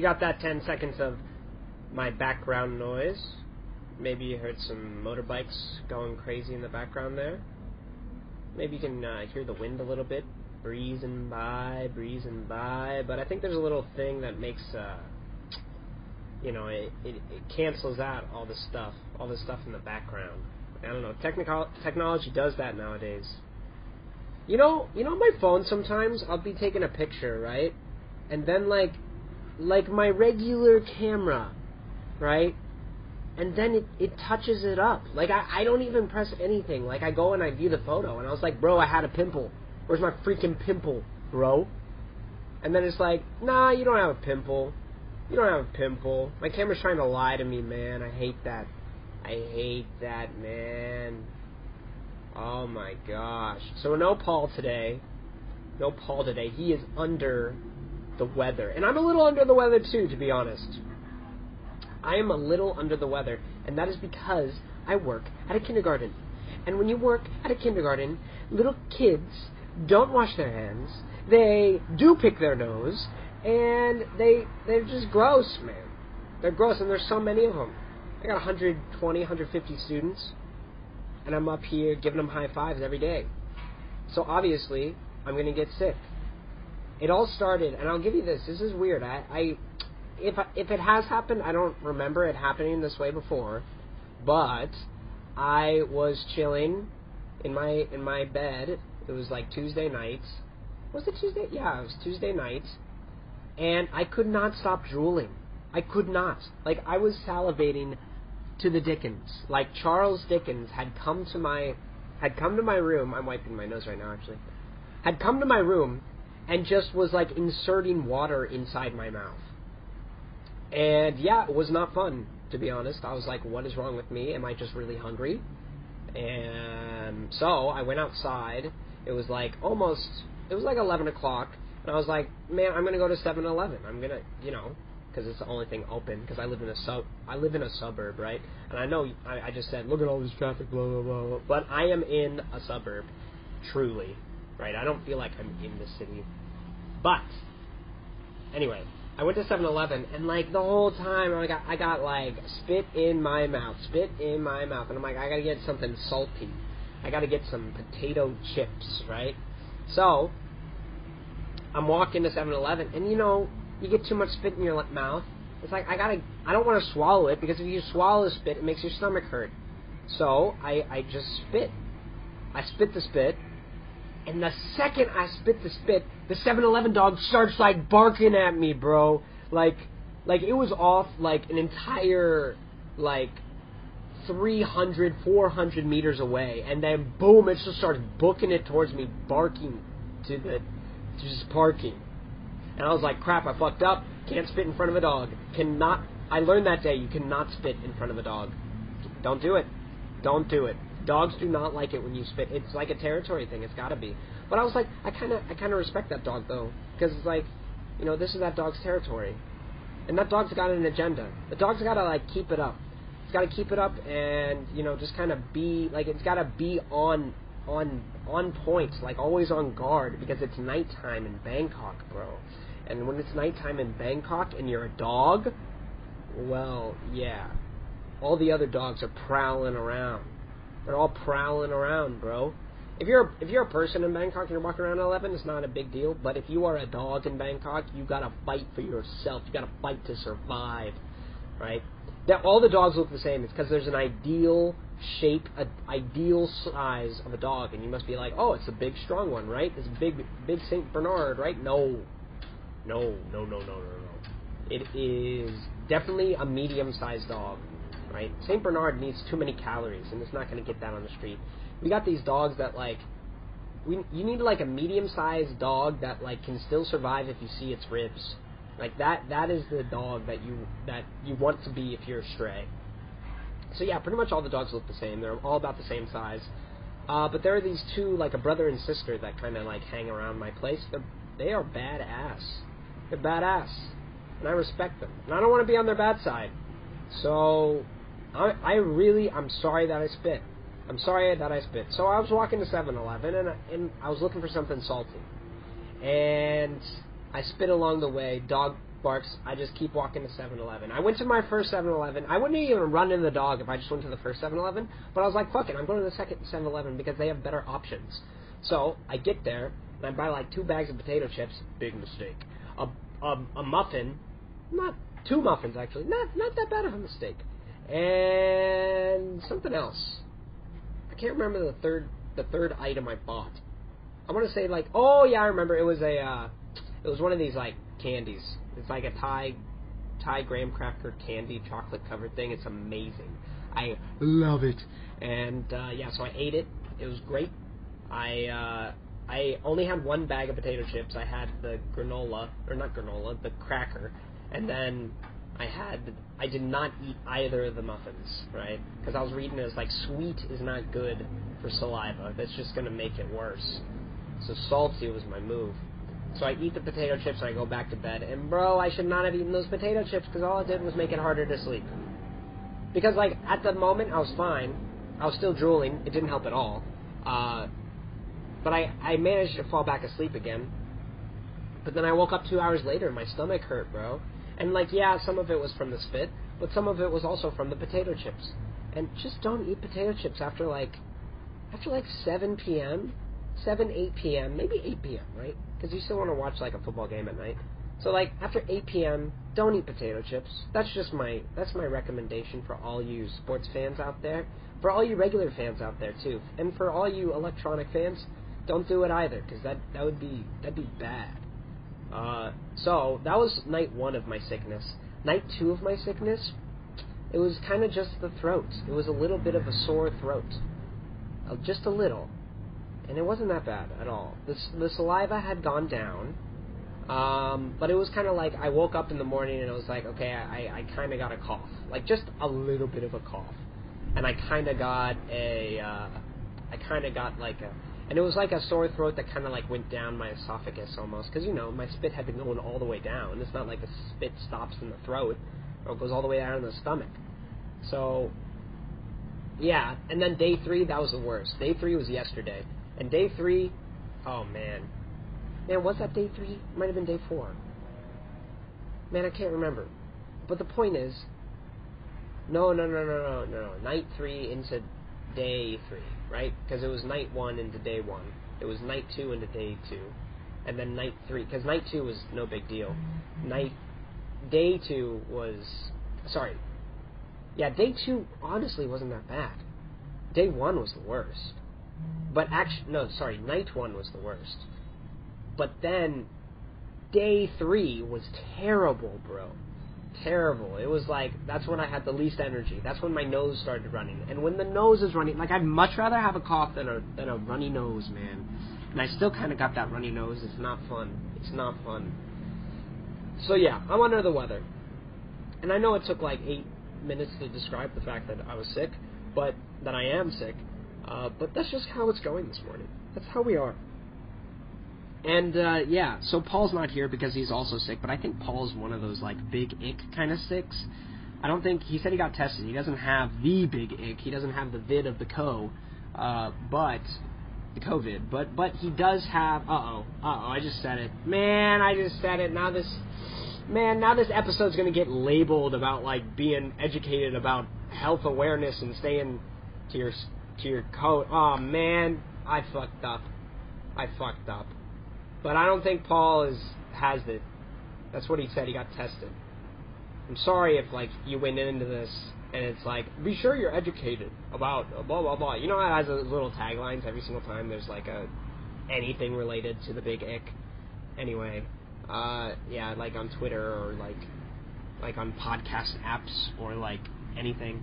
You got that 10 seconds of my background noise. Maybe you heard some motorbikes going crazy in the background there. Maybe you can uh, hear the wind a little bit, breezing by, breezing by. But I think there's a little thing that makes, uh, you know, it, it, it cancels out all the stuff, all the stuff in the background. I don't know. Technical technology does that nowadays. You know, you know, my phone sometimes I'll be taking a picture, right, and then like, like my regular camera, right, and then it, it touches it up. Like I, I don't even press anything. Like I go and I view the photo, and I was like, bro, I had a pimple. Where's my freaking pimple, bro? And then it's like, nah, you don't have a pimple. You don't have a pimple. My camera's trying to lie to me, man. I hate that. I hate that, man. Oh my gosh. So no Paul today. No Paul today. He is under the weather. And I'm a little under the weather too, to be honest. I am a little under the weather, and that is because I work at a kindergarten. And when you work at a kindergarten, little kids don't wash their hands. They do pick their nose, and they they're just gross, man. They're gross, and there's so many of them. I got 120, 150 students, and I'm up here giving them high fives every day. So obviously, I'm going to get sick. It all started, and I'll give you this. This is weird. I, I if if it has happened, I don't remember it happening this way before, but I was chilling in my in my bed. It was like Tuesday night. Was it Tuesday? Yeah, it was Tuesday night, and I could not stop drooling. I could not. Like I was salivating to the Dickens. Like Charles Dickens had come to my had come to my room. I'm wiping my nose right now actually. Had come to my room and just was like inserting water inside my mouth. And yeah, it was not fun to be honest. I was like, what is wrong with me? Am I just really hungry? And so I went outside. It was like almost it was like 11 o'clock. And I was like, man, I'm gonna go to 7-Eleven. I'm gonna, you know, because it's the only thing open. Because I live in a sub, I live in a suburb, right? And I know I, I just said, look at all this traffic, blah blah. blah. But I am in a suburb, truly, right? I don't feel like I'm in the city. But anyway, I went to 7-Eleven, and like the whole time, I got I got like spit in my mouth, spit in my mouth, and I'm like, I gotta get something salty. I gotta get some potato chips, right? So I'm walking to 7-Eleven, and you know, you get too much spit in your mouth. It's like I gotta, I don't want to swallow it because if you swallow the spit, it makes your stomach hurt. So I, I just spit. I spit the spit, and the second I spit the spit, the 7-Eleven dog starts like barking at me, bro. Like, like it was off like an entire like 300, 400 meters away, and then boom, it just starts booking it towards me, barking to the, to just parking. And I was like, crap, I fucked up. Can't spit in front of a dog. Cannot. I learned that day you cannot spit in front of a dog. Don't do it. Don't do it. Dogs do not like it when you spit. It's like a territory thing. It's got to be. But I was like, I kind of, I kind of respect that dog though, because it's like, you know, this is that dog's territory, and that dog's got an agenda. The dog's got to like keep it up. It's got to keep it up, and you know, just kind of be like, it's got to be on, on, on point, like always on guard, because it's nighttime in Bangkok, bro. And when it's nighttime in Bangkok and you're a dog, well, yeah, all the other dogs are prowling around. They're all prowling around, bro. If you're if you're a person in Bangkok and you're walking around at 11, it's not a big deal. But if you are a dog in Bangkok, you gotta fight for yourself. You gotta fight to survive, right? That all the dogs look the same. It's because there's an ideal shape, an ideal size of a dog, and you must be like, oh, it's a big, strong one, right? It's a big, big Saint Bernard, right? No, no, no, no, no, no, no. It is definitely a medium-sized dog, right? Saint Bernard needs too many calories, and it's not going to get that on the street. We got these dogs that like, we you need like a medium-sized dog that like can still survive if you see its ribs. Like that that is the dog that you that you want to be if you're a stray. So yeah, pretty much all the dogs look the same. They're all about the same size. Uh, but there are these two, like a brother and sister, that kind of like hang around my place. They're, they are badass. They're badass, and I respect them. And I don't want to be on their bad side. So I, I really, I'm sorry that I spit. I'm sorry that I spit. So I was walking to 7-Eleven, and I, and I was looking for something salty. And I spit along the way. Dog barks. I just keep walking to 7-Eleven. I went to my first 7-Eleven. I wouldn't even run in the dog if I just went to the first 7-Eleven. But I was like, fuck it, I'm going to the second 7-Eleven because they have better options. So I get there and I buy like two bags of potato chips. Big mistake. A a, a muffin, not two muffins actually. Not not that bad of a mistake. And something else. I can't remember the third the third item I bought. I want to say like, oh yeah, I remember. It was a uh, it was one of these like candies. It's like a Thai Thai graham cracker candy chocolate covered thing. It's amazing. I love it. And uh, yeah, so I ate it. It was great. I uh, I only had one bag of potato chips. I had the granola or not granola, the cracker, and then I had I did not eat either of the muffins, right? Because I was reading it as like sweet is not good for saliva. That's just gonna make it worse. So salty was my move. So I eat the potato chips and I go back to bed. And bro, I should not have eaten those potato chips because all it did was make it harder to sleep. Because like at the moment I was fine. I was still drooling. It didn't help at all. Uh, but I I managed to fall back asleep again. But then I woke up two hours later and my stomach hurt, bro. And like yeah, some of it was from the spit, but some of it was also from the potato chips. And just don't eat potato chips after like after like 7 p.m. 7, 8 p.m., maybe 8 p.m., right? Because you still want to watch like a football game at night. So like after 8 p.m., don't eat potato chips. That's just my that's my recommendation for all you sports fans out there, for all you regular fans out there too, and for all you electronic fans, don't do it either because that that would be that'd be bad. Uh, so that was night one of my sickness. Night two of my sickness, it was kind of just the throat. It was a little bit of a sore throat, uh, just a little and it wasn't that bad at all. The, the saliva had gone down, um, but it was kind of like I woke up in the morning and I was like, okay, I, I kind of got a cough, like just a little bit of a cough, and I kind of got a, uh, I kind of got like a, and it was like a sore throat that kind of like went down my esophagus almost, because you know my spit had been going all the way down. It's not like the spit stops in the throat or goes all the way down in the stomach. So yeah, and then day three, that was the worst. Day three was yesterday. And day three, oh man. Man, was that day three? Might have been day four. Man, I can't remember. But the point is, no, no, no, no, no, no. Night three into day three, right? Because it was night one into day one. It was night two into day two, and then night three. Because night two was no big deal. Night day two was sorry. Yeah, day two honestly wasn't that bad. Day one was the worst. But actually, no, sorry, night one was the worst. But then day three was terrible, bro. Terrible. It was like that's when I had the least energy. That's when my nose started running. And when the nose is running, like I'd much rather have a cough than a than a runny nose, man. And I still kind of got that runny nose. It's not fun. It's not fun. So yeah, I'm under the weather. And I know it took like eight minutes to describe the fact that I was sick, but that I am sick. Uh, but that's just how it's going this morning. That's how we are. And uh, yeah, so Paul's not here because he's also sick, but I think Paul's one of those like big ick kind of sicks. I don't think he said he got tested. He doesn't have the big ick. He doesn't have the vid of the co, uh, but the COVID. But but he does have. Uh oh. Uh oh. I just said it. Man, I just said it. Now this. Man, now this episode's gonna get labeled about like being educated about health awareness and staying to your to your coat. Oh man, I fucked up. I fucked up. But I don't think Paul is has it. That's what he said. He got tested. I'm sorry if like you went into this and it's like be sure you're educated about blah blah blah. You know how it has those little taglines every single time there's like a anything related to the big ick. Anyway, uh, yeah, like on Twitter or like like on podcast apps or like anything.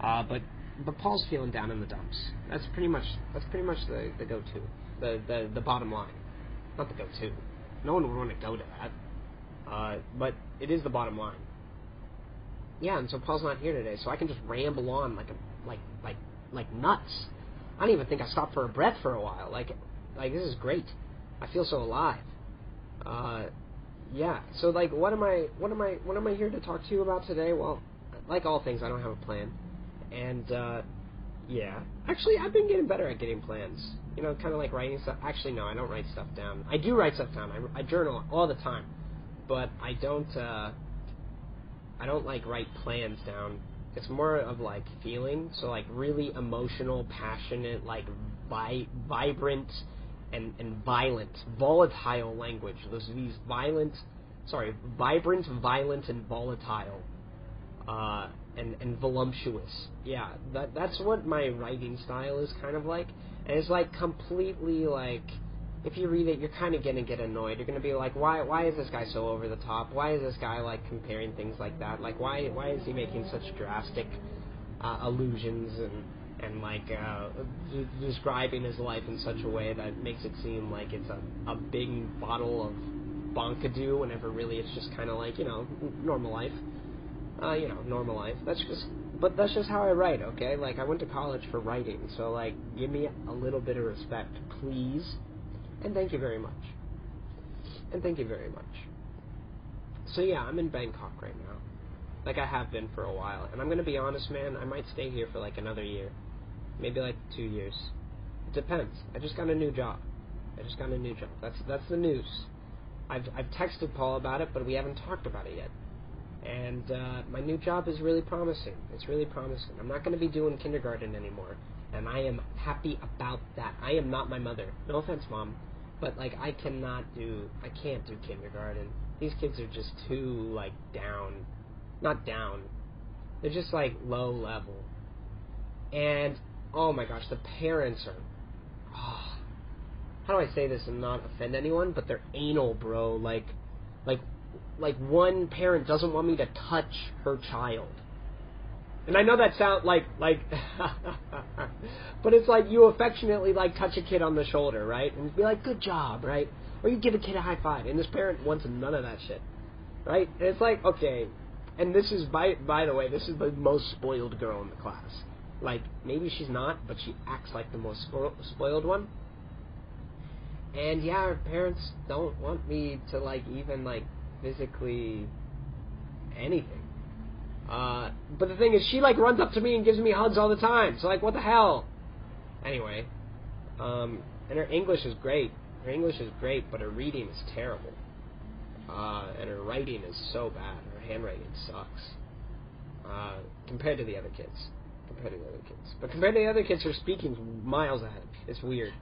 Uh, but but Paul's feeling down in the dumps. That's pretty much that's pretty much the, the go to. The, the the bottom line. Not the go to. No one would want to go to that. Uh, but it is the bottom line. Yeah, and so Paul's not here today, so I can just ramble on like a like like like nuts. I don't even think I stopped for a breath for a while. Like like this is great. I feel so alive. Uh, yeah. So like, what am I? What am I? What am I here to talk to you about today? Well, like all things, I don't have a plan and uh, Yeah. Actually, I've been getting better at getting plans. You know, kind of like writing stuff. Actually, no, I don't write stuff down. I do write stuff down. I, I journal all the time, but I don't. uh I don't like write plans down. It's more of like feeling. So like really emotional, passionate, like vi- vibrant and and violent, volatile language. Those these violent, sorry, vibrant, violent, and volatile. Uh, and, and voluptuous. Yeah, that that's what my writing style is kind of like. And it's like completely like if you read it, you're kind of gonna get annoyed. You're gonna be like, why why is this guy so over the top? Why is this guy like comparing things like that? Like why why is he making such drastic uh, allusions and and like uh, d- describing his life in such a way that makes it seem like it's a a big bottle of bonkadoo whenever really it's just kind of like you know normal life uh, you know, normal life. That's just, but that's just how I write, okay? Like, I went to college for writing, so, like, give me a little bit of respect, please. And thank you very much. And thank you very much. So, yeah, I'm in Bangkok right now. Like, I have been for a while. And I'm gonna be honest, man, I might stay here for, like, another year. Maybe, like, two years. It depends. I just got a new job. I just got a new job. That's, that's the news. I've, I've texted Paul about it, but we haven't talked about it yet and uh, my new job is really promising. It's really promising. I'm not going to be doing kindergarten anymore, and I am happy about that. I am not my mother. No offense, mom, but like I cannot do. I can't do kindergarten. These kids are just too like down, not down. They're just like low level, and oh my gosh, the parents are. Oh, how do I say this and not offend anyone? But they're anal, bro. Like, like like one parent doesn't want me to touch her child. And I know that sounds like like but it's like you affectionately like touch a kid on the shoulder, right? And be like, "Good job," right? Or you give a kid a high five, and this parent wants none of that shit. Right? And it's like, okay, and this is by by the way, this is the most spoiled girl in the class. Like maybe she's not, but she acts like the most spoiled one. And yeah, her parents don't want me to like even like physically anything. Uh, but the thing is, she like runs up to me and gives me hugs all the time. So like, what the hell? Anyway, um, and her English is great. Her English is great, but her reading is terrible. Uh, and her writing is so bad. Her handwriting sucks. Uh, compared to the other kids. Compared to the other kids. But compared to the other kids, her speaking's miles ahead. It's weird.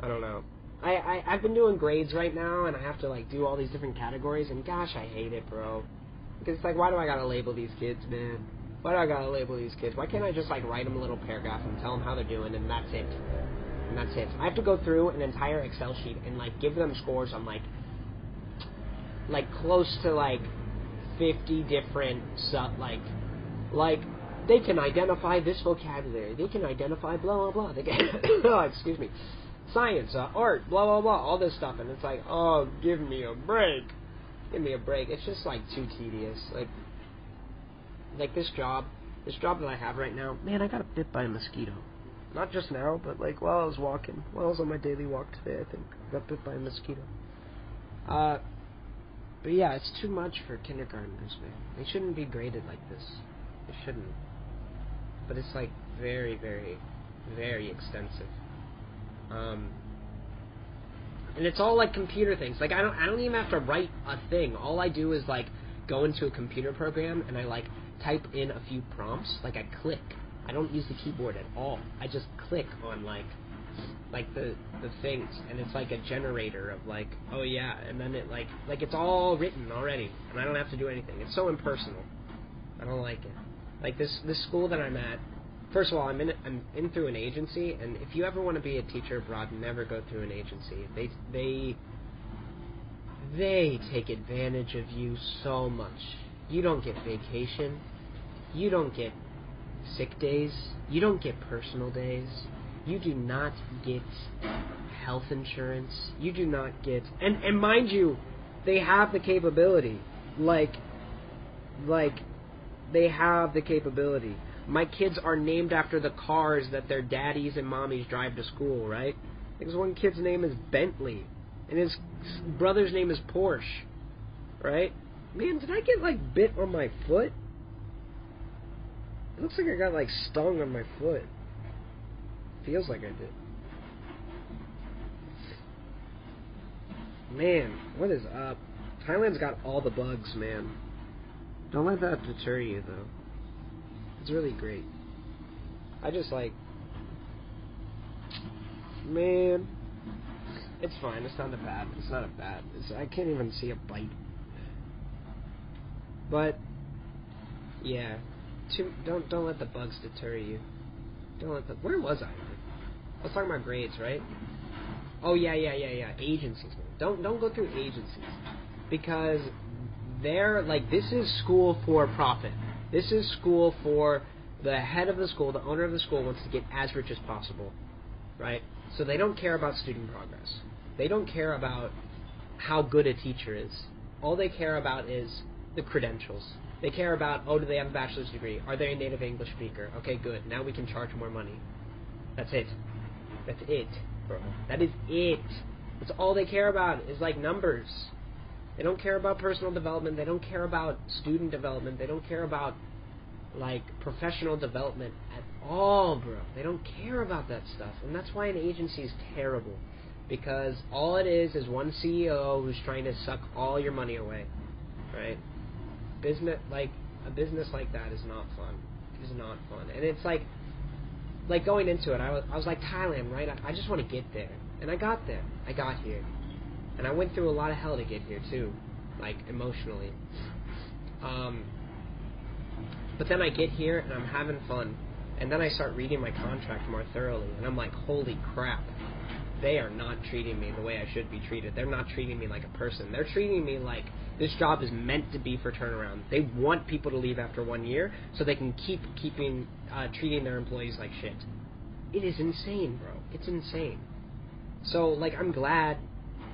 I don't know. I, I I've been doing grades right now, and I have to like do all these different categories, and gosh, I hate it, bro. Because it's like, why do I gotta label these kids, man? Why do I gotta label these kids? Why can't I just like write them a little paragraph and tell them how they're doing, and that's it? And that's it. I have to go through an entire Excel sheet and like give them scores on like like close to like 50 different sub like like they can identify this vocabulary. They can identify blah blah blah. They can oh, excuse me science, uh, art, blah blah blah, all this stuff, and it's like, oh, give me a break, give me a break. It's just like too tedious. Like, like this job, this job that I have right now, man, I got bit by a mosquito. Not just now, but like while I was walking, while I was on my daily walk today, I think I got bit by a mosquito. Uh, but yeah, it's too much for kindergartners, man. They shouldn't be graded like this. They shouldn't. But it's like very, very, very extensive. Um, and it's all like computer things. Like I don't I don't even have to write a thing. All I do is like go into a computer program and I like type in a few prompts. Like I click. I don't use the keyboard at all. I just click on like like the the things and it's like a generator of like oh yeah and then it like like it's all written already and I don't have to do anything. It's so impersonal. I don't like it. Like this this school that I'm at first of all, I'm in I'm in through an agency, and if you ever want to be a teacher abroad, never go through an agency. They they they take advantage of you so much. You don't get vacation. You don't get sick days. You don't get personal days. You do not get health insurance. You do not get and and mind you, they have the capability. Like like they have the capability my kids are named after the cars that their daddies and mommies drive to school, right? Because one kid's name is Bentley, and his brother's name is Porsche, right? Man, did I get like bit on my foot? It looks like I got like stung on my foot. Feels like I did. Man, what is up? Thailand's got all the bugs, man. Don't let that deter you, though. It's really great. I just like. Man. It's fine. It's not a bad. It's not a bad. It's, I can't even see a bite. But. Yeah. Too, don't don't let the bugs deter you. Don't let the. Where was I? I was talking about grades, right? Oh yeah, yeah, yeah, yeah. Agencies. Don't don't go through agencies because they're like this is school for profit. This is school for the head of the school, the owner of the school wants to get as rich as possible, right? So they don't care about student progress. They don't care about how good a teacher is. All they care about is the credentials. They care about, oh, do they have a bachelor's degree? Are they a native English speaker? Okay, good. Now we can charge more money. That's it. That's it, bro. That is it. That's all they care about is like numbers. They don't care about personal development. They don't care about student development. They don't care about like professional development at all, bro. They don't care about that stuff. And that's why an agency is terrible. Because all it is is one CEO who's trying to suck all your money away. Right? Business like a business like that is not fun. It is not fun. And it's like like going into it, I was I was like Thailand, right? I, I just want to get there. And I got there. I got here. And I went through a lot of hell to get here too, like emotionally. Um, but then I get here and I'm having fun, and then I start reading my contract more thoroughly, and I'm like, holy crap, they are not treating me the way I should be treated. They're not treating me like a person. They're treating me like this job is meant to be for turnaround. They want people to leave after one year so they can keep keeping uh, treating their employees like shit. It is insane, bro. It's insane. So like I'm glad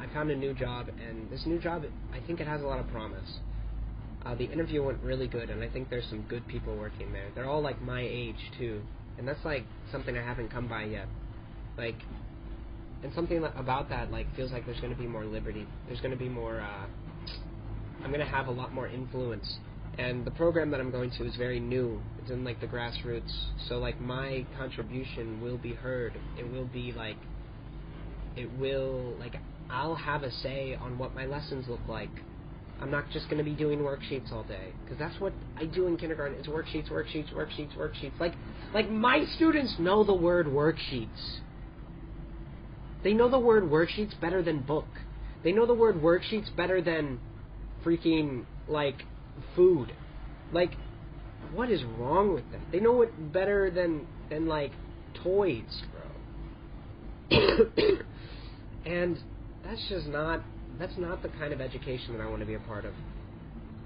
I found a new job, and this new job, I think it has a lot of promise. Uh, the interview went really good, and I think there's some good people working there. They're all like my age too, and that's like something I haven't come by yet. Like, and something about that like feels like there's going to be more liberty. There's going to be more. Uh, I'm going to have a lot more influence, and the program that I'm going to is very new. It's in like the grassroots, so like my contribution will be heard. It will be like. It will like I'll have a say on what my lessons look like. I'm not just going to be doing worksheets all day because that's what I do in kindergarten. It's worksheets, worksheets, worksheets, worksheets. Like, like my students know the word worksheets. They know the word worksheets better than book. They know the word worksheets better than freaking like food. Like, what is wrong with them? They know it better than than like toys, bro. and that's just not that's not the kind of education that I want to be a part of.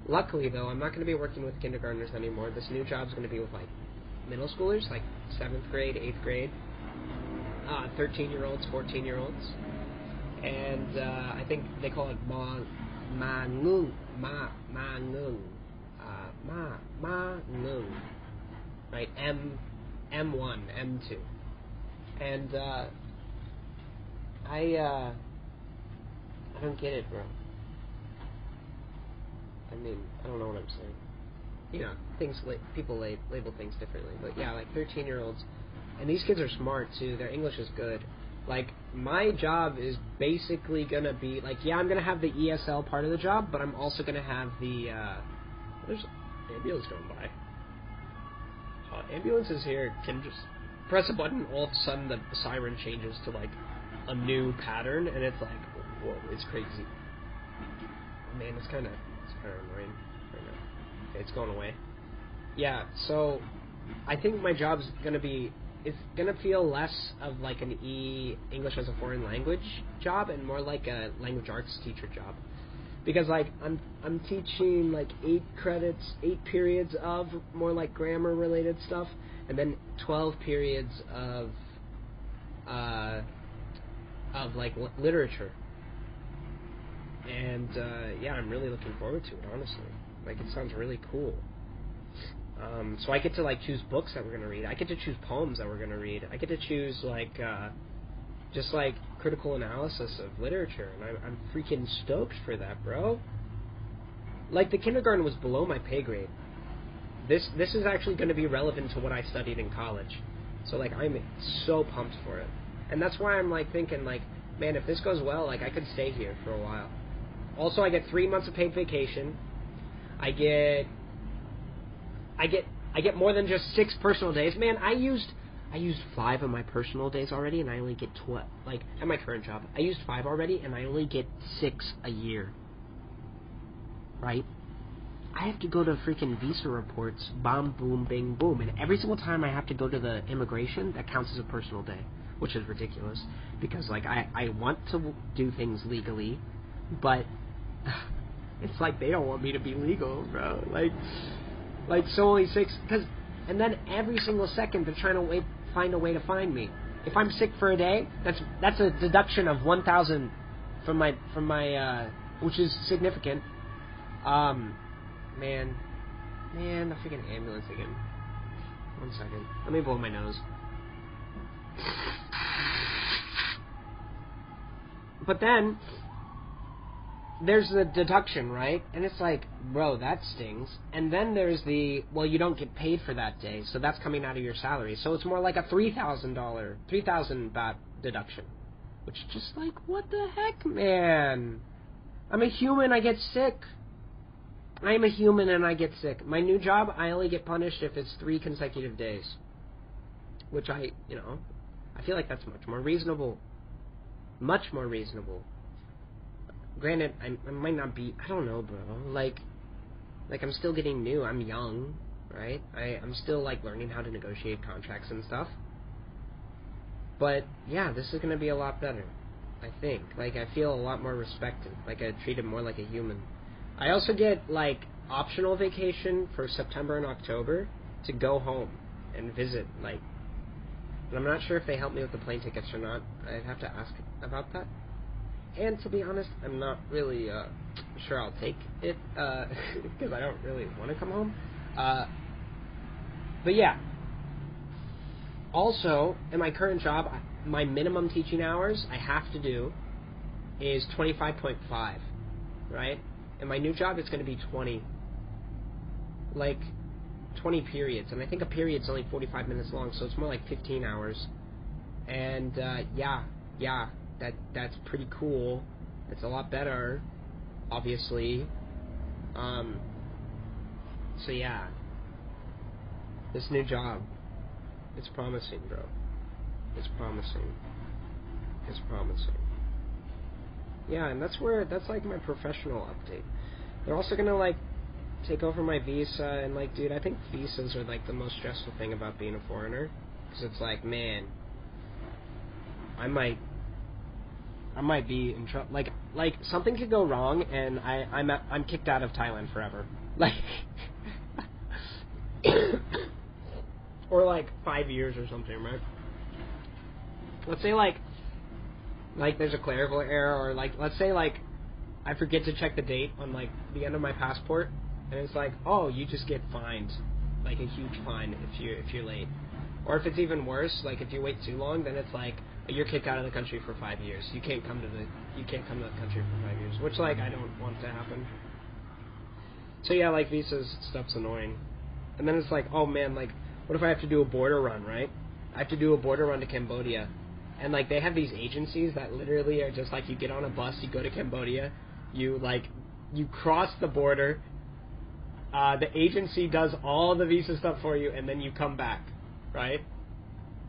Luckily, though, I'm not going to be working with kindergartners anymore. This new job is going to be with like middle schoolers, like seventh grade, eighth grade, uh, thirteen-year-olds, fourteen-year-olds, and uh, I think they call it ma ma nung ma ma nung uh, ma ma nung, right? M M one, M two, and uh, I. Uh, I don't get it, bro. I mean, I don't know what I'm saying. You know, things la- people la- label things differently, but yeah, like 13 year olds, and these kids are smart too. Their English is good. Like my job is basically gonna be like, yeah, I'm gonna have the ESL part of the job, but I'm also gonna have the. Uh, there's ambulance going by. Uh, ambulances here can just press a button, all of a sudden the siren changes to like a new pattern, and it's like, it's crazy. Man, it's kind of it's kind of annoying right now. Okay, it's going away. Yeah, so I think my job's gonna be it's gonna feel less of like an E English as a foreign language job and more like a language arts teacher job. Because like I'm I'm teaching like eight credits, eight periods of more like grammar related stuff, and then twelve periods of uh, of like literature and uh, yeah, I'm really looking forward to it. Honestly, like it sounds really cool. Um, so I get to like choose books that we're gonna read. I get to choose poems that we're gonna read. I get to choose like uh, just like critical analysis of literature, and I'm, I'm freaking stoked for that, bro. Like the kindergarten was below my pay grade. This this is actually to be relevant to what I studied in college. So like I'm so pumped for it, and that's why I'm like thinking like, man, if this goes well, like I could stay here for a while. Also, I get three months of paid vacation. I get, I get, I get more than just six personal days. Man, I used, I used five of my personal days already, and I only get twelve. Like at my current job, I used five already, and I only get six a year. Right? I have to go to freaking visa reports, bomb, boom, bing, boom, and every single time I have to go to the immigration, that counts as a personal day, which is ridiculous because like I I want to do things legally, but it's like they don't want me to be legal, bro. Like like so only six because and then every single second they're trying to wait find a way to find me. If I'm sick for a day, that's that's a deduction of one thousand from my from my uh, which is significant. Um, Man. Man, the freaking ambulance again. One second. Let me blow my nose. But then, there's the deduction, right? And it's like, bro, that stings. And then there's the, well, you don't get paid for that day, so that's coming out of your salary. So it's more like a $3,000, 3000 baht deduction. Which is just like, what the heck, man? I'm a human, I get sick. I am a human and I get sick. My new job, I only get punished if it's three consecutive days. Which I, you know, I feel like that's much more reasonable. Much more reasonable. Granted, I, I might not be, I don't know, bro. Like, like I'm still getting new. I'm young, right? I, I'm still like learning how to negotiate contracts and stuff. But yeah, this is gonna be a lot better. I think. Like I feel a lot more respected. Like I treated more like a human. I also get like optional vacation for September and October to go home and visit. Like, but I'm not sure if they help me with the plane tickets or not. I'd have to ask about that. And to be honest, I'm not really uh, sure I'll take it because uh, I don't really want to come home. Uh, but yeah. Also, in my current job, my minimum teaching hours I have to do is 25.5, right? In my new job, it's going to be 20. Like, 20 periods. And I think a period's only 45 minutes long, so it's more like 15 hours. And, uh, yeah, yeah, that that's pretty cool. It's a lot better, obviously. Um, so, yeah. This new job, it's promising, bro. It's promising. It's promising. Yeah, and that's where that's like my professional update. They're also gonna like take over my visa and like, dude, I think visas are like the most stressful thing about being a foreigner because it's like, man, I might, I might be in trouble. Like, like something could go wrong and I I'm at, I'm kicked out of Thailand forever. Like. or like five years or something, right? Let's say like like there's a clerical error or like let's say like I forget to check the date on like the end of my passport and it's like, "Oh, you just get fined." Like a huge fine if you if you're late. Or if it's even worse, like if you wait too long, then it's like you're kicked out of the country for 5 years. You can't come to the you can't come to the country for 5 years, which like I don't want to happen. So yeah, like visas stuff's annoying. And then it's like, "Oh man, like what if I have to do a border run, right? I have to do a border run to Cambodia." and like they have these agencies that literally are just like you get on a bus, you go to Cambodia, you like you cross the border. Uh, the agency does all the visa stuff for you, and then you come back, right?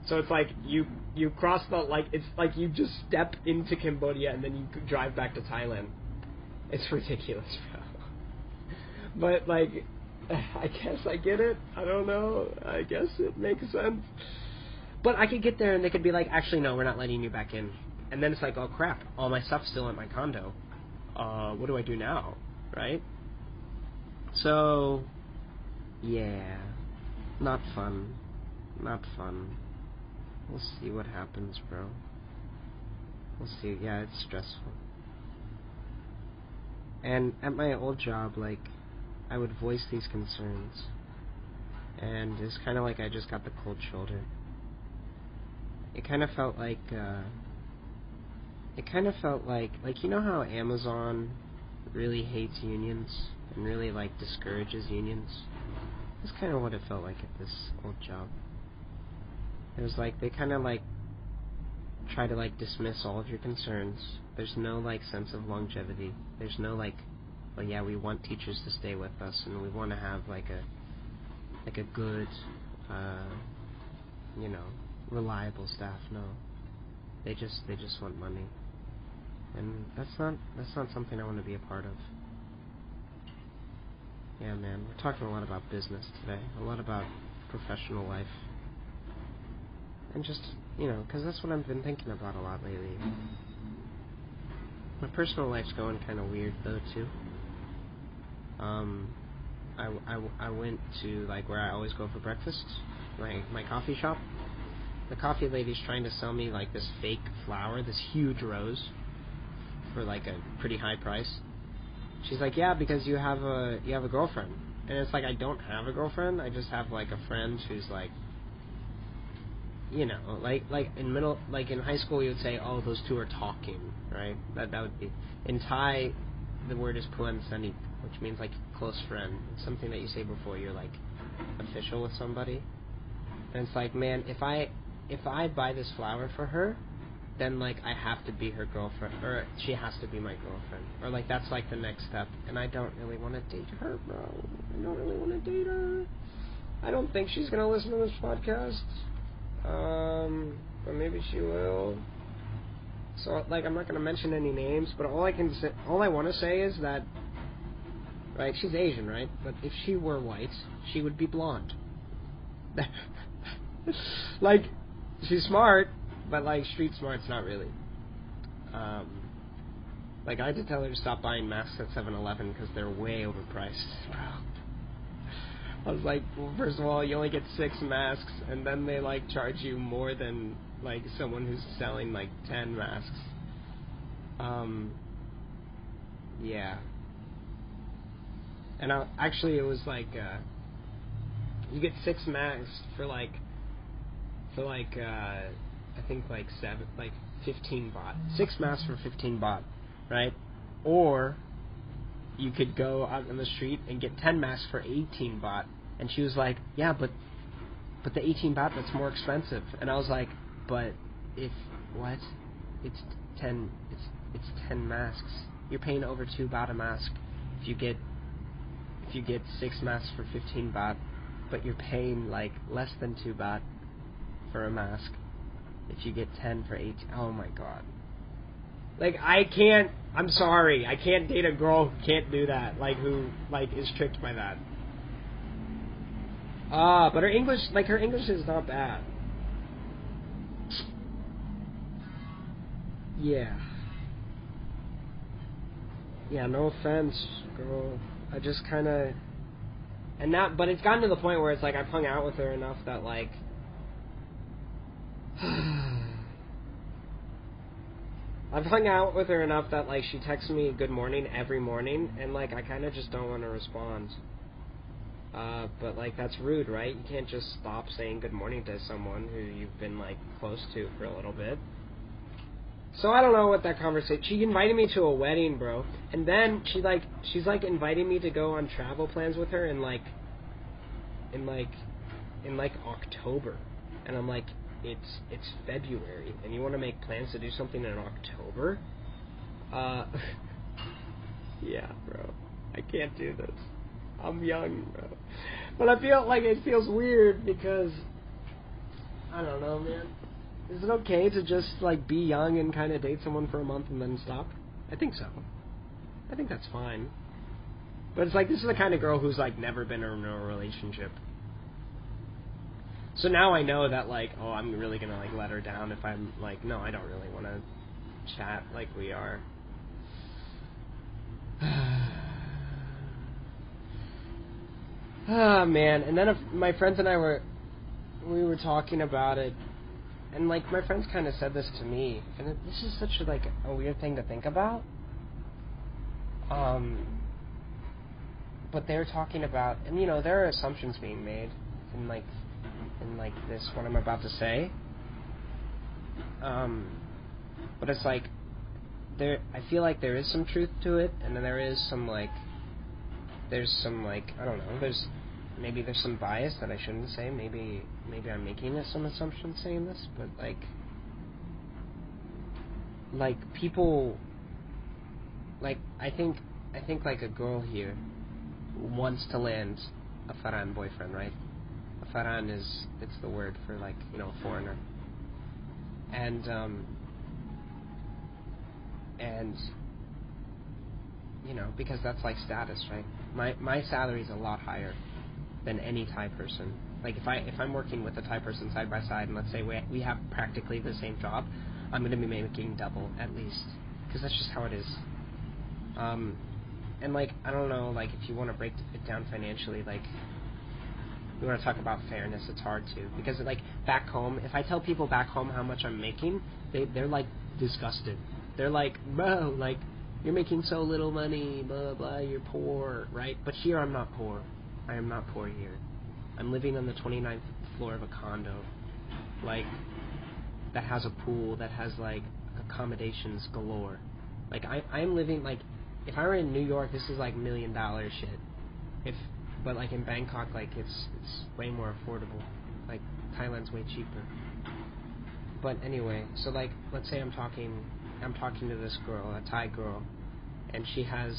So it's like you you cross the like it's like you just step into Cambodia and then you drive back to Thailand. It's ridiculous, bro. But like, I guess I get it. I don't know. I guess it makes sense. But I could get there and they could be like, actually, no, we're not letting you back in. And then it's like, oh crap, all my stuff's still in my condo. Uh, what do I do now? Right? So, yeah. Not fun. Not fun. We'll see what happens, bro. We'll see. Yeah, it's stressful. And at my old job, like, I would voice these concerns. And it's kind of like I just got the cold shoulder it kind of felt like uh, it kind of felt like like you know how Amazon really hates unions and really like discourages unions. That's kind of what it felt like at this old job. It was like they kind of like try to like dismiss all of your concerns. There's no like sense of longevity. There's no like, well, yeah, we want teachers to stay with us, and we want to have like a like a good, uh, you know, reliable staff. No, they just they just want money, and that's not that's not something I want to be a part of. Yeah, man, we're talking a lot about business today, a lot about professional life, and just you know, because that's what I've been thinking about a lot lately. My personal life's going kind of weird though too. Um, I, I, I went to like where I always go for breakfast, my my coffee shop. The coffee lady's trying to sell me like this fake flower, this huge rose, for like a pretty high price. She's like, yeah, because you have a you have a girlfriend, and it's like I don't have a girlfriend. I just have like a friend who's like, you know, like like in middle like in high school you would say, oh, those two are talking, right? That that would be in Thai, the word is puan sanit, which means like close friend. It's something that you say before you're like official with somebody. And it's like, man, if I if I buy this flower for her, then like I have to be her girlfriend, or she has to be my girlfriend, or like that's like the next step. And I don't really want to date her, bro. I don't really want to date her. I don't think she's gonna listen to this podcast. Um, but maybe she will. So like I'm not gonna mention any names, but all I can say, all I want to say is that, right? She's Asian, right? But if she were white, she would be blonde. like, she's smart, but like street smart's not really. Um, like I had to tell her to stop buying masks at 7-Eleven because they're way overpriced, bro. I was like, well, first of all, you only get six masks, and then they like charge you more than like someone who's selling like ten masks. Um, yeah. And I, actually, it was like uh, you get six masks for like for like uh, I think like seven, like fifteen baht. Six masks for fifteen baht, right? Or you could go out in the street and get ten masks for eighteen baht. And she was like, "Yeah, but but the eighteen baht that's more expensive." And I was like, "But if what? It's ten. It's it's ten masks. You're paying over two baht a mask. If you get if you get six masks for fifteen baht, but you're paying like less than two baht for a mask." if you get 10 for 18 oh my god like i can't i'm sorry i can't date a girl who can't do that like who like is tricked by that ah but her english like her english is not bad. Yeah. Yeah no offense girl. I just kind of and now but it's gotten to the point where it's like i've hung out with her enough that like I've hung out with her enough that like she texts me good morning every morning, and like I kind of just don't want to respond. Uh, but like that's rude, right? You can't just stop saying good morning to someone who you've been like close to for a little bit. So I don't know what that conversation. She invited me to a wedding, bro, and then she like she's like inviting me to go on travel plans with her in like in like in like October, and I'm like, it's it's February and you want to make plans to do something in October, uh, yeah, bro, I can't do this. I'm young, bro. But I feel like it feels weird because I don't know, man. Is it okay to just like be young and kind of date someone for a month and then stop? I think so. I think that's fine. But it's like this is the kind of girl who's like never been in a relationship so now I know that like, oh, I'm really gonna like let her down if I'm like, no, I don't really want to chat like we are. Ah, man. And then if my friends and I were, we were talking about it, and like my friends kind of said this to me, and it, this is such a, like a weird thing to think about. Um, but they're talking about, and you know, there are assumptions being made, and like in like this what I'm about to say. Um, but it's like there. I feel like there is some truth to it, and then there is some like there's some like I don't know. There's maybe there's some bias that I shouldn't say. Maybe maybe I'm making some assumptions saying this, but like like people like I think I think like a girl here wants to land a Farang boyfriend, right? A Farang is it's the word for like, you know, a foreigner. And um and you know, because that's like status, right? My my salary is a lot higher than any Thai person. Like if I if I'm working with a Thai person side by side, and let's say we we have practically the same job, I'm going to be making double at least, because that's just how it is. Um, and like I don't know, like if you want to break it down financially, like we want to talk about fairness, it's hard to because like back home, if I tell people back home how much I'm making, they they're like disgusted. They're like, bro, like you're making so little money, blah blah, you're poor, right? But here I'm not poor. I am not poor here. I'm living on the 29th floor of a condo, like that has a pool, that has like accommodations galore. Like I, I'm living like, if I were in New York, this is like million dollar shit. If, but like in Bangkok, like it's it's way more affordable. Like Thailand's way cheaper. But anyway, so like let's say I'm talking, I'm talking to this girl, a Thai girl, and she has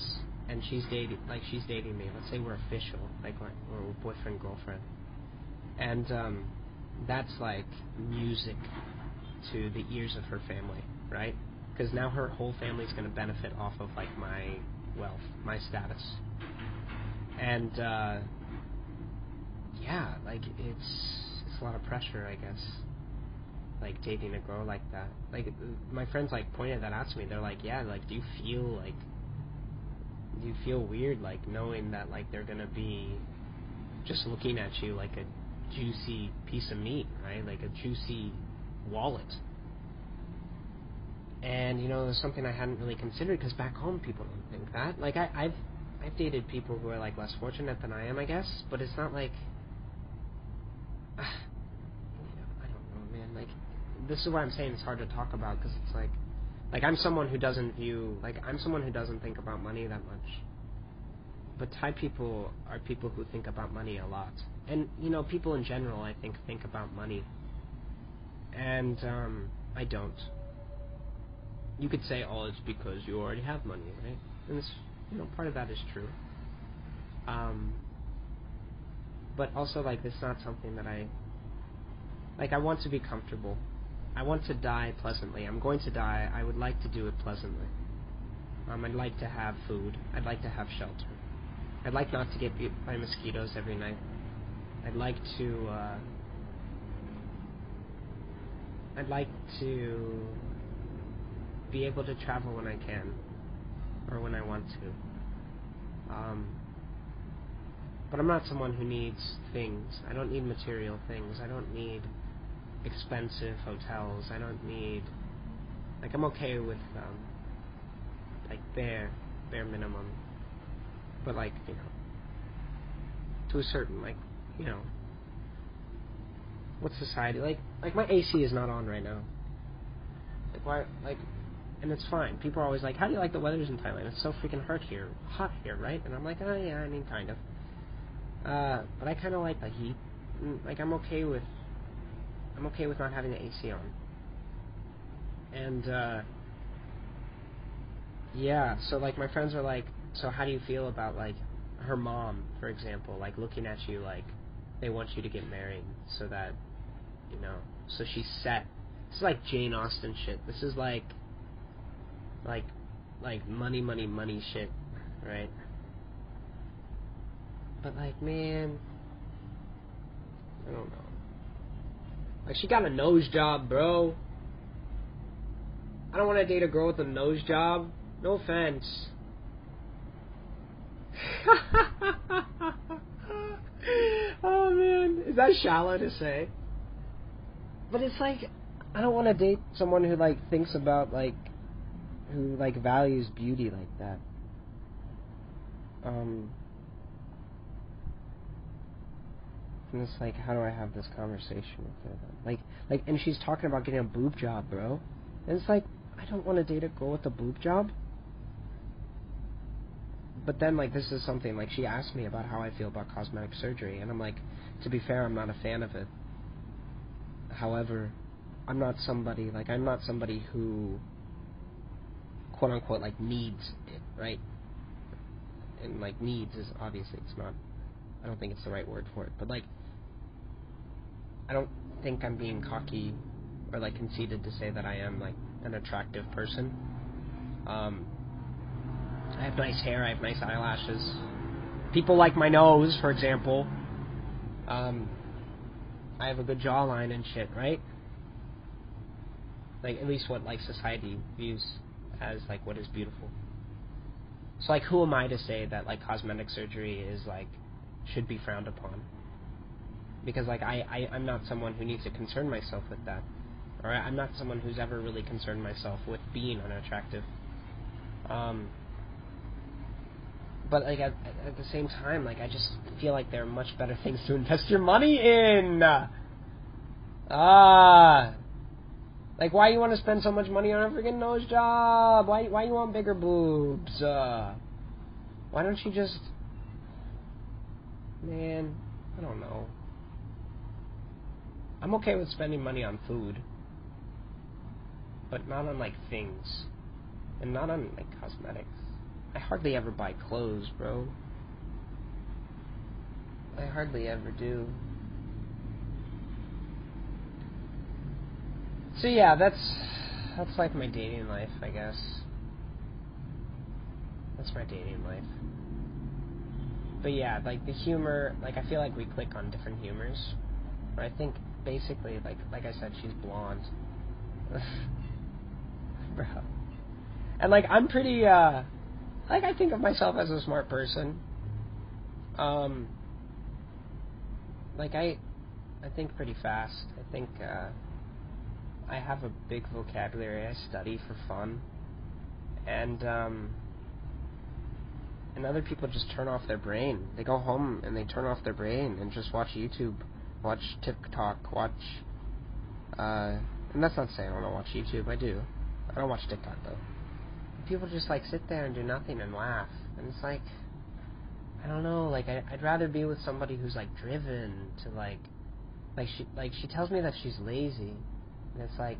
and she's dating like she's dating me. Let's say we're official, like we're, we're boyfriend girlfriend, and um, that's like music to the ears of her family, right? Because now her whole family's going to benefit off of like my wealth, my status, and uh, yeah, like it's it's a lot of pressure, I guess. Like dating a girl like that. Like my friends like pointed that out to me. They're like, yeah, like do you feel like you feel weird like knowing that like they're gonna be just looking at you like a juicy piece of meat, right? Like a juicy wallet. And you know, there's something I hadn't really considered because back home people don't think that. Like I, I've I've dated people who are like less fortunate than I am, I guess, but it's not like uh, I don't know, man. Like this is why I'm saying it's hard to talk about because it's like like I'm someone who doesn't view like I'm someone who doesn't think about money that much. But Thai people are people who think about money a lot. And you know, people in general I think think about money. And um I don't. You could say, "Oh, it's because you already have money, right?" And it's, you know, part of that is true. Um but also like it's not something that I like I want to be comfortable I want to die pleasantly. I'm going to die. I would like to do it pleasantly. Um, I'd like to have food. I'd like to have shelter. I'd like not to get bit by mosquitoes every night. I'd like to. Uh, I'd like to be able to travel when I can, or when I want to. Um, but I'm not someone who needs things. I don't need material things. I don't need expensive hotels. I don't need like I'm okay with um, like bare bare minimum, but like you know to a certain like you know what society like like my AC is not on right now. Like why like and it's fine. People are always like, "How do you like the weathers in Thailand? It's so freaking hot here, hot here, right?" And I'm like, "Oh yeah, I mean, kind of." Uh, but I kind of like the heat. Like I'm okay with I'm okay with not having the AC on. And uh, yeah, so like my friends are like, so how do you feel about like her mom, for example, like looking at you like they want you to get married so that you know, so she's set. This is like Jane Austen shit. This is like like like money, money, money shit, right? But like, man, I don't know. Like she got a nose job, bro. I don't want to date a girl with a nose job. No offense. oh man, is that shallow to say? But it's like I don't want to date someone who like thinks about like who like values beauty like that. Um And it's like, how do I have this conversation with her? Like, like, and she's talking about getting a boob job, bro. And it's like, I don't want to date a girl with a boob job. but then like this is something like she asked me about how I feel about cosmetic surgery, and I'm like, to be fair, I'm not a fan of it. However, I'm not somebody like I'm not somebody who quote unquote like needs it, right? And like needs is obviously it's not I don't think it's the right word for it, but like I don't think I'm being cocky or like conceited to say that I am like an attractive person. Um I have nice hair, I have nice eyelashes. People like my nose, for example. Um I have a good jawline and shit, right? Like at least what like society views as like what is beautiful. So like who am I to say that like cosmetic surgery is like should be frowned upon? Because like I, I I'm not someone who needs to concern myself with that. Or I'm not someone who's ever really concerned myself with being unattractive. Um but like at, at the same time, like I just feel like there are much better things to invest your money in. Ah, like, why you want to spend so much money on a freaking nose job? Why why you want bigger boobs? Uh, why don't you just, man? I don't know. I'm okay with spending money on food, but not on like things, and not on like cosmetics. I hardly ever buy clothes, bro. I hardly ever do. So yeah, that's that's like my dating life, I guess. That's my dating life. But yeah, like the humor, like I feel like we click on different humors. But I think basically, like like I said, she's blonde. Bro. And like I'm pretty uh like I think of myself as a smart person. Um like I I think pretty fast. I think uh I have a big vocabulary. I study for fun, and um, and other people just turn off their brain. They go home and they turn off their brain and just watch YouTube, watch TikTok, watch. Uh, and that's not saying I don't watch YouTube. I do. I don't watch TikTok though. People just like sit there and do nothing and laugh, and it's like, I don't know. Like I, I'd rather be with somebody who's like driven to like, like she like she tells me that she's lazy and it's like,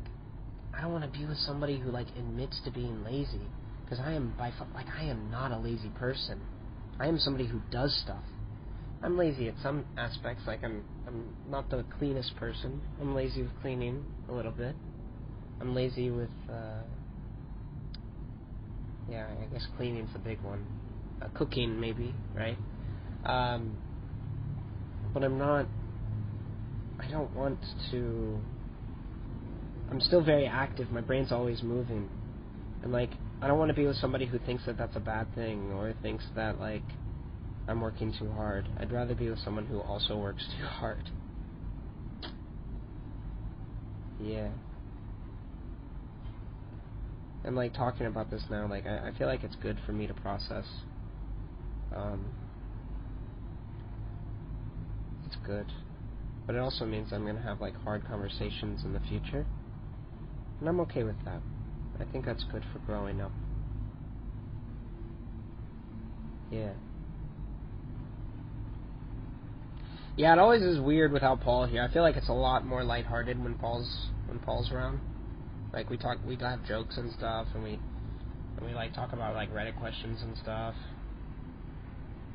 I don't want to be with somebody who like admits to being lazy, because I am by like I am not a lazy person. I am somebody who does stuff. I'm lazy at some aspects, like I'm I'm not the cleanest person. I'm lazy with cleaning a little bit. I'm lazy with uh yeah, I guess cleaning's a big one. Uh, cooking maybe, right? Um but I'm not I don't want to I'm still very active. My brain's always moving, and like I don't want to be with somebody who thinks that that's a bad thing or thinks that like I'm working too hard. I'd rather be with someone who also works too hard. Yeah. And like talking about this now, like I, I feel like it's good for me to process. Um, it's good, but it also means I'm gonna have like hard conversations in the future. And I'm okay with that. I think that's good for growing up. Yeah. Yeah, it always is weird without Paul here. I feel like it's a lot more lighthearted when Paul's when Paul's around. Like we talk, we have jokes and stuff, and we and we like talk about like Reddit questions and stuff,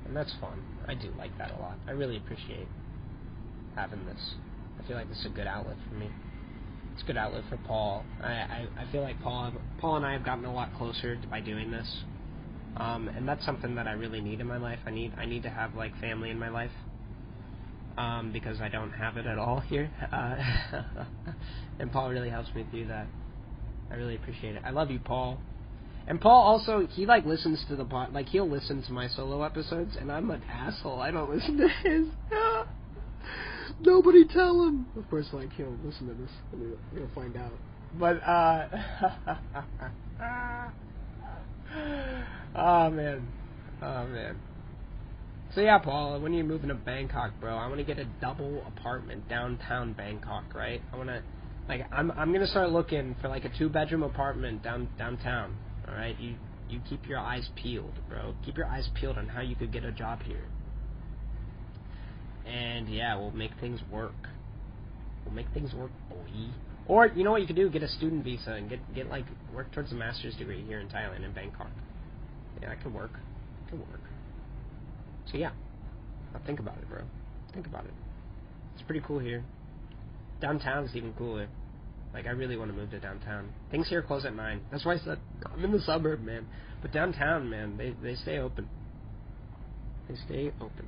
and that's fun. I do like that a lot. I really appreciate having this. I feel like this is a good outlet for me it's a good outlet for Paul. I, I, I feel like Paul Paul and I have gotten a lot closer by doing this, um, and that's something that I really need in my life. I need I need to have like family in my life, um, because I don't have it at all here, uh, and Paul really helps me through that. I really appreciate it. I love you, Paul. And Paul also he like listens to the pod like he'll listen to my solo episodes and I'm an asshole. I don't listen to his. Nobody tell him. Of course, like he'll listen to this and he'll find out. But uh, oh man, oh man. So yeah, Paul, when are you're moving to Bangkok, bro, I want to get a double apartment downtown Bangkok, right? I want to, like, I'm I'm gonna start looking for like a two bedroom apartment down downtown. All right, you You keep your eyes peeled, bro. Keep your eyes peeled on how you could get a job here. And yeah, we'll make things work. We'll make things work, boy. Or you know what you could do? Get a student visa and get get like work towards a master's degree here in Thailand in Bangkok. Yeah, that could work. It could work. So yeah, now think about it, bro. Think about it. It's pretty cool here. Downtown's even cooler. Like I really want to move to downtown. Things here close at nine. That's why I said I'm in the suburb, man. But downtown, man, they they stay open. They stay open.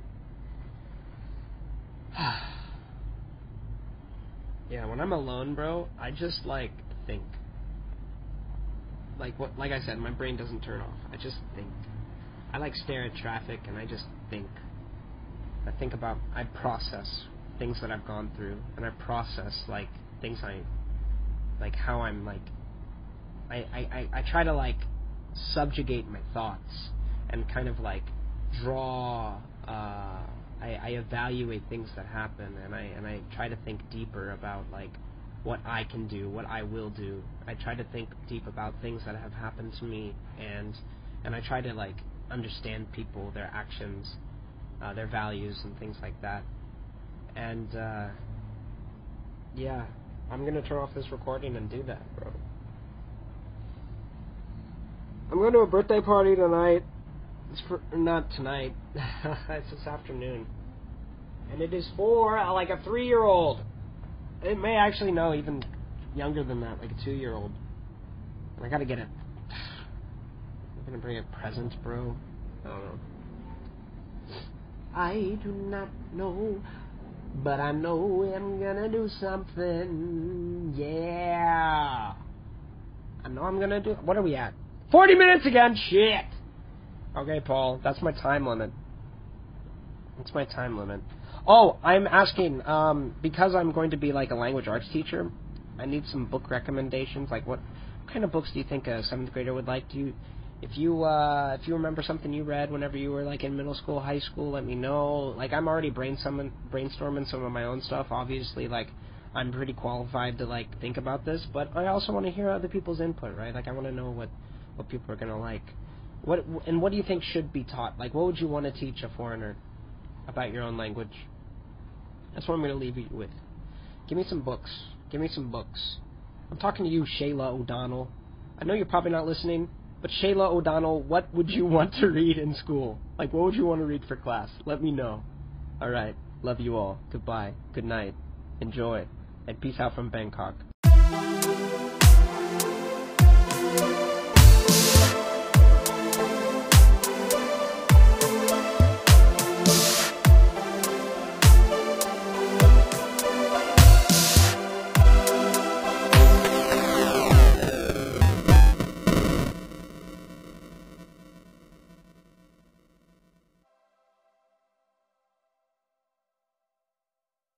yeah, when I'm alone, bro, I just like think. Like what? Like I said, my brain doesn't turn off. I just think. I like stare at traffic and I just think. I think about. I process things that I've gone through, and I process like things I, like how I'm like. I I I, I try to like subjugate my thoughts and kind of like draw. Uh, I, I evaluate things that happen and I and I try to think deeper about like what I can do, what I will do. I try to think deep about things that have happened to me and and I try to like understand people, their actions, uh, their values and things like that. And uh, yeah, I'm gonna turn off this recording and do that, bro. I'm going to a birthday party tonight. It's for not tonight. it's this afternoon, and it is for uh, like a three-year-old. It may actually no, even younger than that, like a two-year-old. And I gotta get it. I'm gonna bring a present, bro. I don't know. I do not know, but I know I'm gonna do something. Yeah. I know I'm gonna do. What are we at? 40 minutes again. Shit. Okay, Paul, that's my time limit. That's my time limit. Oh, I'm asking um, because I'm going to be like a language arts teacher. I need some book recommendations. Like, what, kind of books do you think a seventh grader would like? Do you, if you uh, if you remember something you read whenever you were like in middle school, high school, let me know. Like, I'm already brainstorming brainstorming some of my own stuff. Obviously, like I'm pretty qualified to like think about this, but I also want to hear other people's input, right? Like, I want to know what what people are gonna like. What and what do you think should be taught? Like, what would you want to teach a foreigner about your own language? That's what I'm going to leave you with. Give me some books. Give me some books. I'm talking to you, Shayla O'Donnell. I know you're probably not listening, but Shayla O'Donnell, what would you want to read in school? Like, what would you want to read for class? Let me know. All right. Love you all. Goodbye. Good night. Enjoy. And peace out from Bangkok.